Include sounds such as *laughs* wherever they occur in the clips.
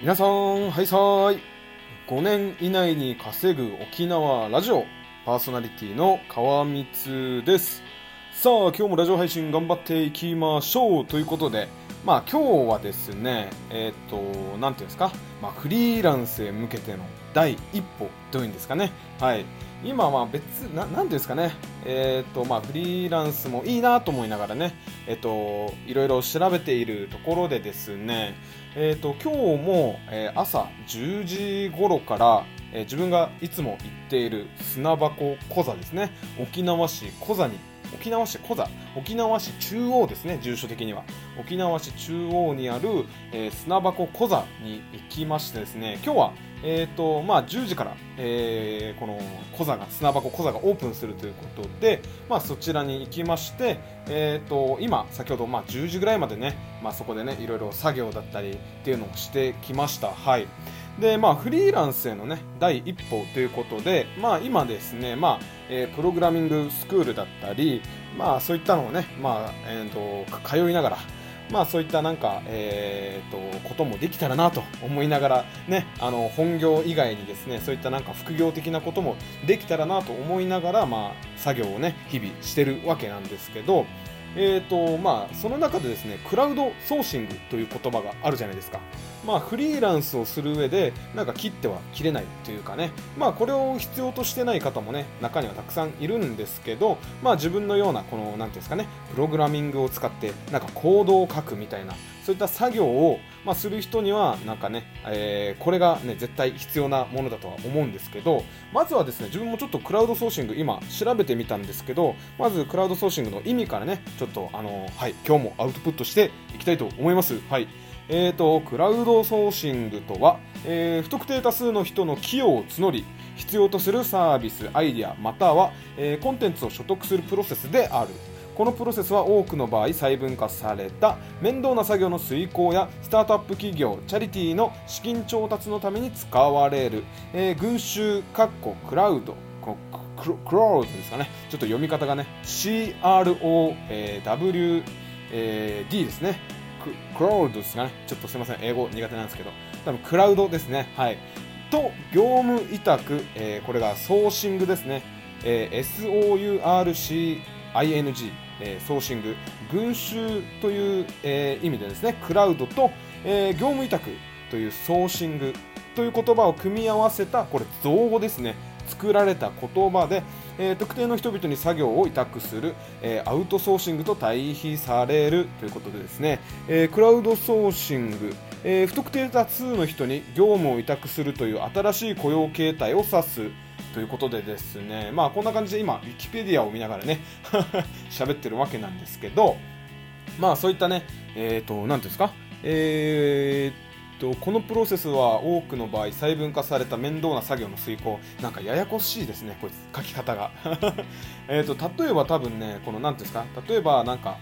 皆さん、はいさーい。5年以内に稼ぐ沖縄ラジオ、パーソナリティの川光です。さあ、今日もラジオ配信頑張っていきましょうということで、まあ今日はですね、えっ、と、なんていうんですか、まあフリーランスへ向けての第一歩というんですかね。はい。今は別な、なんていうんですかね、えっ、と、まあフリーランスもいいなと思いながらね、えっ、と、いろいろ調べているところでですね、えっ、と、今日も、えー朝10時頃から、えー自分がいつも行っている砂箱小座ですね、沖縄市小座に沖縄市小座沖縄市中央ですね住所的には。沖縄市中央にある、えー砂箱小座に行きましてですね今日はえーとまあ、10時から、えーこの小座が砂箱小座がオープンするということで、まあ、そちらに行きまして、えー、と今、先ほど、まあ、10時ぐらいまでね、まあ、そこでねいろいろ作業だったりっていうのをしてきました。はいでまあ、フリーランスへの、ね、第一歩ということで、まあ、今ですね、まあえープログラミングスクールだったり、まあ、そういったのをね、まあえー、と通いながら、まあ、そういったなんか、えー、とこともできたらなと思いながら、ね、あの本業以外にですねそういったなんか副業的なこともできたらなと思いながら、まあ、作業をね日々してるわけなんですけど、えーとまあ、その中でですねクラウドソーシングという言葉があるじゃないですか。まあ、フリーランスをする上でなんか切っては切れないというかね、まあ、これを必要としてない方もね中にはたくさんいるんですけど、まあ、自分のようなこのなんていうんですかねプログラミングを使ってなんかコードを書くみたいなそういった作業を、まあ、する人にはなんかね、えーこれがね絶対必要なものだとは思うんですけどまずはですね自分もちょっとクラウドソーシング今調べてみたんですけどまずクラウドソーシングの意味からねちょっとあのはい今日もアウトプットしていきたいと思います。はい。えー、とクラウドソーシングとは、えー不特定多数の人の寄与を募り必要とするサービスアイディアまたは、えーコンテンツを所得するプロセスである。このプロセスは多くの場合細分化された面倒な作業の遂行やスタートアップ企業チャリティーの資金調達のために使われる、えー群衆かっこクラウドこククローズですかね。ちょっと読み方がね CROWD、えー D ですね。ククラウドですかね。ちょっとすみません。英語苦手なんですけど。多分クラウドですね。はい。と業務委託、えーこれがソーシングですね、えー SOURCING、えーソーシング。群衆という、えー意味でですね。クラウドと、えー業務委託というソーシング。という言葉を組み合わせたこれ造語ですね。作られた言葉で、えー特定の人々に作業を委託する、えーアウトソーシングと対比されるということでですね、えークラウドソーシング、えー不特定多数の人に業務を委託するという新しい雇用形態を指すということでですねまあこんな感じで今ウィキペディアを見ながらね *laughs* 喋ってるわけなんですけどまあそういったねえっ、と何ていうんですかえーとこのプロセスは多くの場合細分化された面倒な作業の遂行。なんかややこしいですねこいつ書き方が。*laughs* えと例えば多分ねこの何ていうんですか？例えばなんか、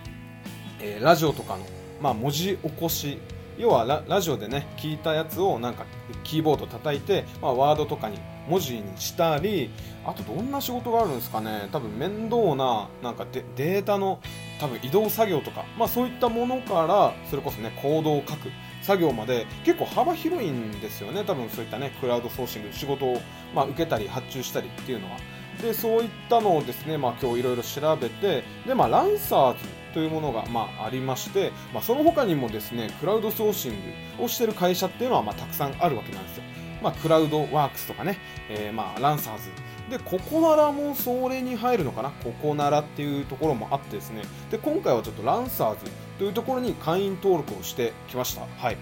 えーラジオとかの、まあ、文字起こし。要はラジオでね聞いたやつをなんかキーボード叩いて、まあ、ワードとかに文字にしたりあとどんな仕事があるんですかね？多分面倒ななんかデデータの多分移動作業とか、まあ、そういったものからそれこそねコードを書く。作業まで結構幅広いんですよね。多分そういったねクラウドソーシング仕事を、まあ、受けたり発注したりっていうのは。でそういったのをですね、まあ、今日いろいろ調べてで、まあ、ランサーズというものが、まあ、ありまして、まあ、その他にもですねクラウドソーシングをしている会社っていうのは、まあ、たくさんあるわけなんですよ、まあ、クラウドワークスとかね、えーまあ、ランサーズでここならもそれに入るのかな？ここならっていうところもあってですね。で今回はちょっとランサーズというところに会員登録をしてきました。はい。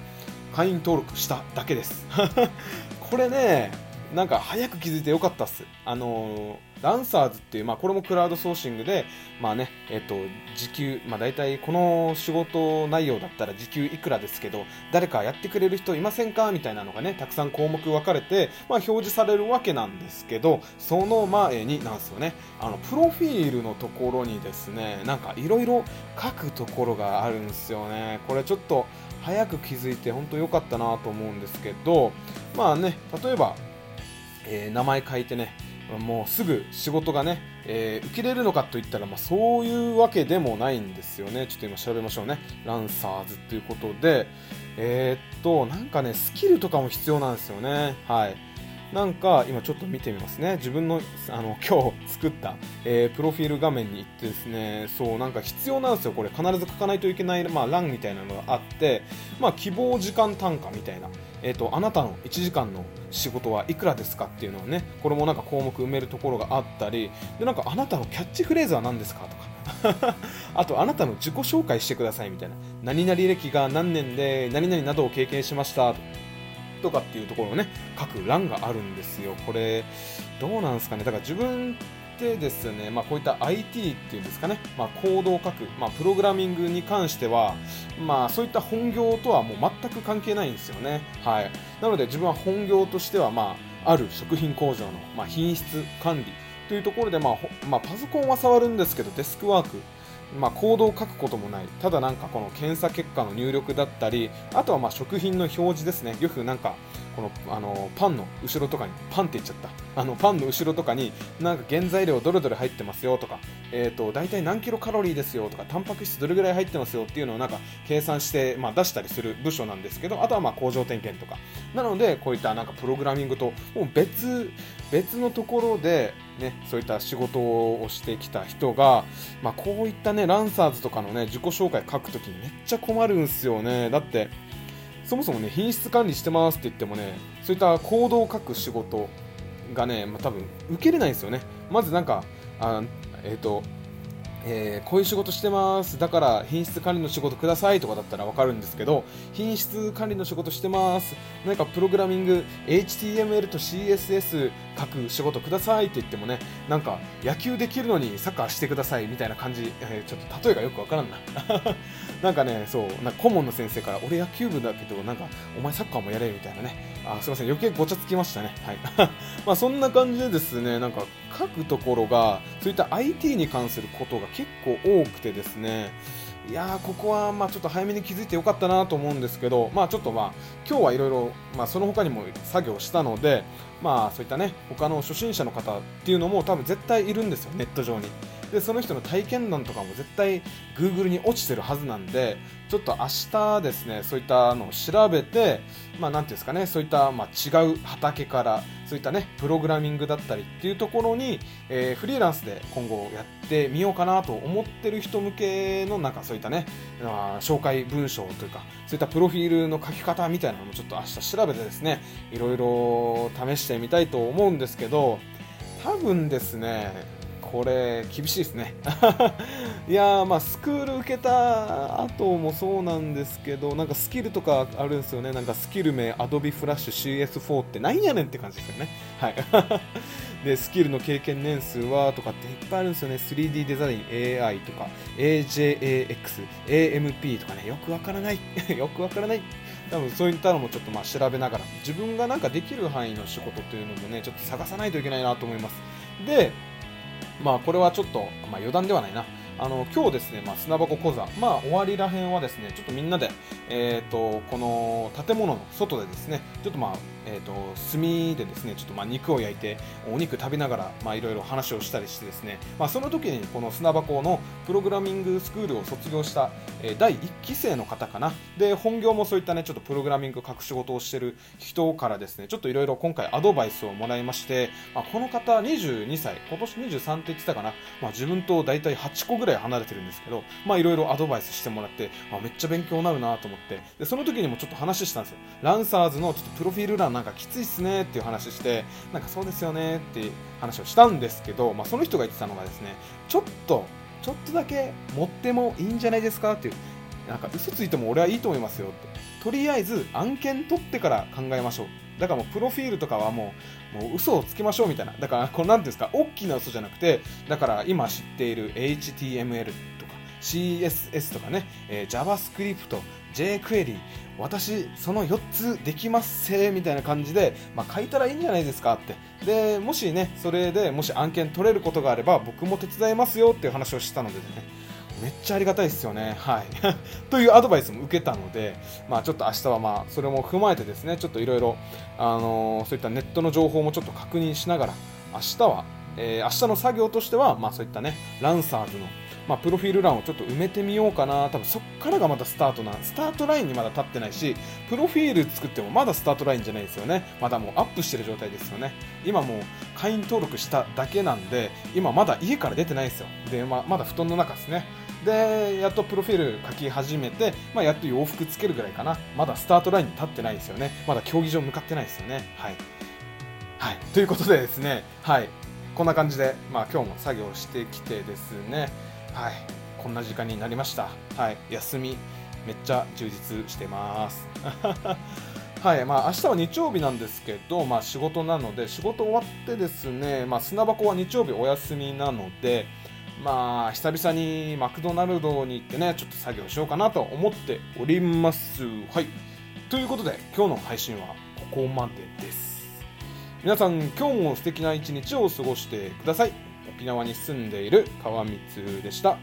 会員登録しただけです。*laughs* これねなんか早く気づいてよかったっす。あのーランサーズっていう、まあ、これもクラウドソーシングで、まあね、えっと、時給、まあ、大体この仕事内容だったら時給いくらですけど、誰かやってくれる人いませんか？みたいなのがね、たくさん項目分かれて、まあ、表示されるわけなんですけど、その前になんですよね、あの、プロフィールのところにですね、なんかいろいろ書くところがあるんですよね。これちょっと早く気づいて本当良かったなと思うんですけど、まあね、例えば、えー名前書いてねもうすぐ仕事がねえー、受けれるのかといったら、まあ、そういうわけでもないんですよね。ちょっと今調べましょうね。ランサーズということで、えー、っと、なんかね、スキルとかも必要なんですよね。はい。なんか今ちょっと見てみますね。自分のあの今日作った、えー、プロフィール画面に行ってですね、そうなんか必要なんですよ。これ必ず書かないといけない、まあ、欄みたいなのがあって、まあ、希望時間単価みたいな。えーと、あなたの1時間の仕事はいくらですかっていうのをねこれもなんか項目埋めるところがあったりでなんかあなたのキャッチフレーズは何ですかとか。*laughs* あとあなたの自己紹介してくださいみたいな。何々歴が何年で何々などを経験しましたとかっていうところをね書く欄があるんですよ。これどうなんですかね。だから自分てですね、まあ、こういった IT っていうんですかね、まあ、コードを書く、まあ、プログラミングに関しては、まあ、そういった本業とはもう全く関係ないんですよね。はい、なので自分は本業としては、まあ、ある食品工場の、まあ、品質管理というところで、まあまあ、パソコンは触るんですけどデスクワークまあ、コードを書くこともない。ただなんかこの検査結果の入力だったりあとはまあ食品の表示ですね。よくなんかこのあのパンの後ろとかにパンって言っちゃった。あのパンの後ろとかになんか原材料どれどれ入ってますよとか、えーと、大体何キロカロリーですよとかタンパク質どれぐらい入ってますよっていうのをなんか計算して、まあ、出したりする部署なんですけどあとはまあ工場点検とか。なのでこういったなんかプログラミングともう別別のところでね、そういった仕事をしてきた人が、まあ、こういったね、ランサーズとかのね、自己紹介書くときにめっちゃ困るんすよね。だって、そもそもね、品質管理してますって言ってもね、そういった行動を書く仕事がね、まあ、多分受けれないんですよね。まずなんか、あえっ、ー、と、えー、こういう仕事してます。だから品質管理の仕事くださいとかだったら分かるんですけど品質管理の仕事してます。何かプログラミング HTML と CSS 書く仕事くださいって言ってもねなんか野球できるのにサッカーしてくださいみたいな感じ、えー、ちょっと例えがよく分からんな。*laughs* なんかねそうなんか顧問の先生から俺野球部だけどなんかお前サッカーもやれみたいなね。あすいません。余計ごちゃつきましたね。はい。*laughs* まあそんな感じでですねなんか書くところがそういった IT に関することが結構多くてですねいやーここはまあちょっと早めに気づいてよかったなと思うんですけど、まあ、ちょっとまあ今日はいろいろその他にも作業したので、まあ、そういったね他の初心者の方っていうのも多分絶対いるんですよ、ネット上に。でその人の体験談とかも絶対 Google に落ちてるはずなんでちょっと明日ですねそういったのを調べてまあ何ていうんですかねそういったまあ違う畑からそういったねプログラミングだったりっていうところに、えー、フリーランスで今後やってみようかなと思ってる人向けのなんかそういったね、まあ、紹介文章というかそういったプロフィールの書き方みたいなのもちょっと明日調べてですねいろいろ試してみたいと思うんですけど多分ですねこれ厳しいですね。*laughs* いやまあスクール受けた後もそうなんですけどなんかスキルとかあるんですよね。なんかスキル名 Adobe Flash CS4 って。なんやねんって感じですよね。はい。*laughs* でスキルの経験年数はとかっていっぱいあるんですよね。3D デザイン AI とか。AJAX AMP とかね。よくわからない。*laughs* よくわからない。多分そういったのもちょっとまあ調べながら。自分がなんかできる範囲の仕事というのもねちょっと探さないといけないなと思います。でまあこれはちょっと、まあ、余談ではないな。あの今日ですね、まあ、砂箱講座、まあ、終わりらへんはですね、ちょっとみんなで、えーと、この建物の外でですね、ちょっとまあ、えーと、炭でですねちょっとまあ肉を焼いてお肉食べながらまあいろいろ話をしたりしてですね、まあ、その時にこの砂箱のプログラミングスクールを卒業した、えー、第1期生の方かな。で本業もそういったねちょっとプログラミング書く仕事をしてる人からですねちょっといろいろ今回アドバイスをもらいまして、まあ、この方22歳今年23って言ってたかな、まあ、自分と大体8個ぐらいぐらい離れてるんですけどまあいろいろアドバイスしてもらってあめっちゃ勉強になるなと思ってでその時にもちょっと話したんですよ。ランサーズのちょっとプロフィール欄なんかきついっすねっていう話してなんかそうですよねって話をしたんですけど、まあ、その人が言ってたのがですねちょっとちょっとだけ持ってもいいんじゃないですかっていうなんか嘘ついても俺はいいと思いますよって。とりあえず案件取ってから考えましょう。だからもうプロフィールとかはもうもう嘘をつけましょうみたいな。だからこれ何ていうんですか大きな嘘じゃなくてだから今知っている HTML とか CSS とかね、えー、JavaScript jQuery 私その4つできますせみたいな感じで、まあ、書いたらいいんじゃないですかって。でもしねそれでもし案件取れることがあれば僕も手伝いますよっていう話をしたのでね。めっちゃありがたいですよね。はい。*laughs* というアドバイスも受けたので、まあちょっと明日はまあそれも踏まえてですね、ちょっといろいろ、あのー、そういったネットの情報もちょっと確認しながら、明日はえー、明日の作業としては、まあ、そういったねランサーズの、まあ、プロフィール欄をちょっと埋めてみようかな。多分そっからがまたスタートなスタートラインにまだ立ってないしプロフィール作ってもまだスタートラインじゃないですよね。まだもうアップしてる状態ですよね。今もう会員登録しただけなんで今まだ家から出てないですよ。で、まあ、まだ布団の中ですね。でやっとプロフィール書き始めて、まあ、やっと洋服つけるぐらいかな。まだスタートラインに立ってないですよね。まだ競技場向かってないですよね。はい、はい、ということでですねはい。こんな感じで、まあ、今日も作業してきてですね。はい。こんな時間になりました。はい。休みめっちゃ充実してます。*laughs* はい。まあ、明日は日曜日なんですけど、まあ、仕事なので仕事終わってですね、まあ、砂箱は日曜日お休みなので、まあ、久々にマクドナルドに行ってね、ちょっと作業しようかなと思っております。はい。ということで、今日の配信はここまでです。皆さん、今日も素敵な一日を過ごしてください。沖縄に住んでいる川光でした。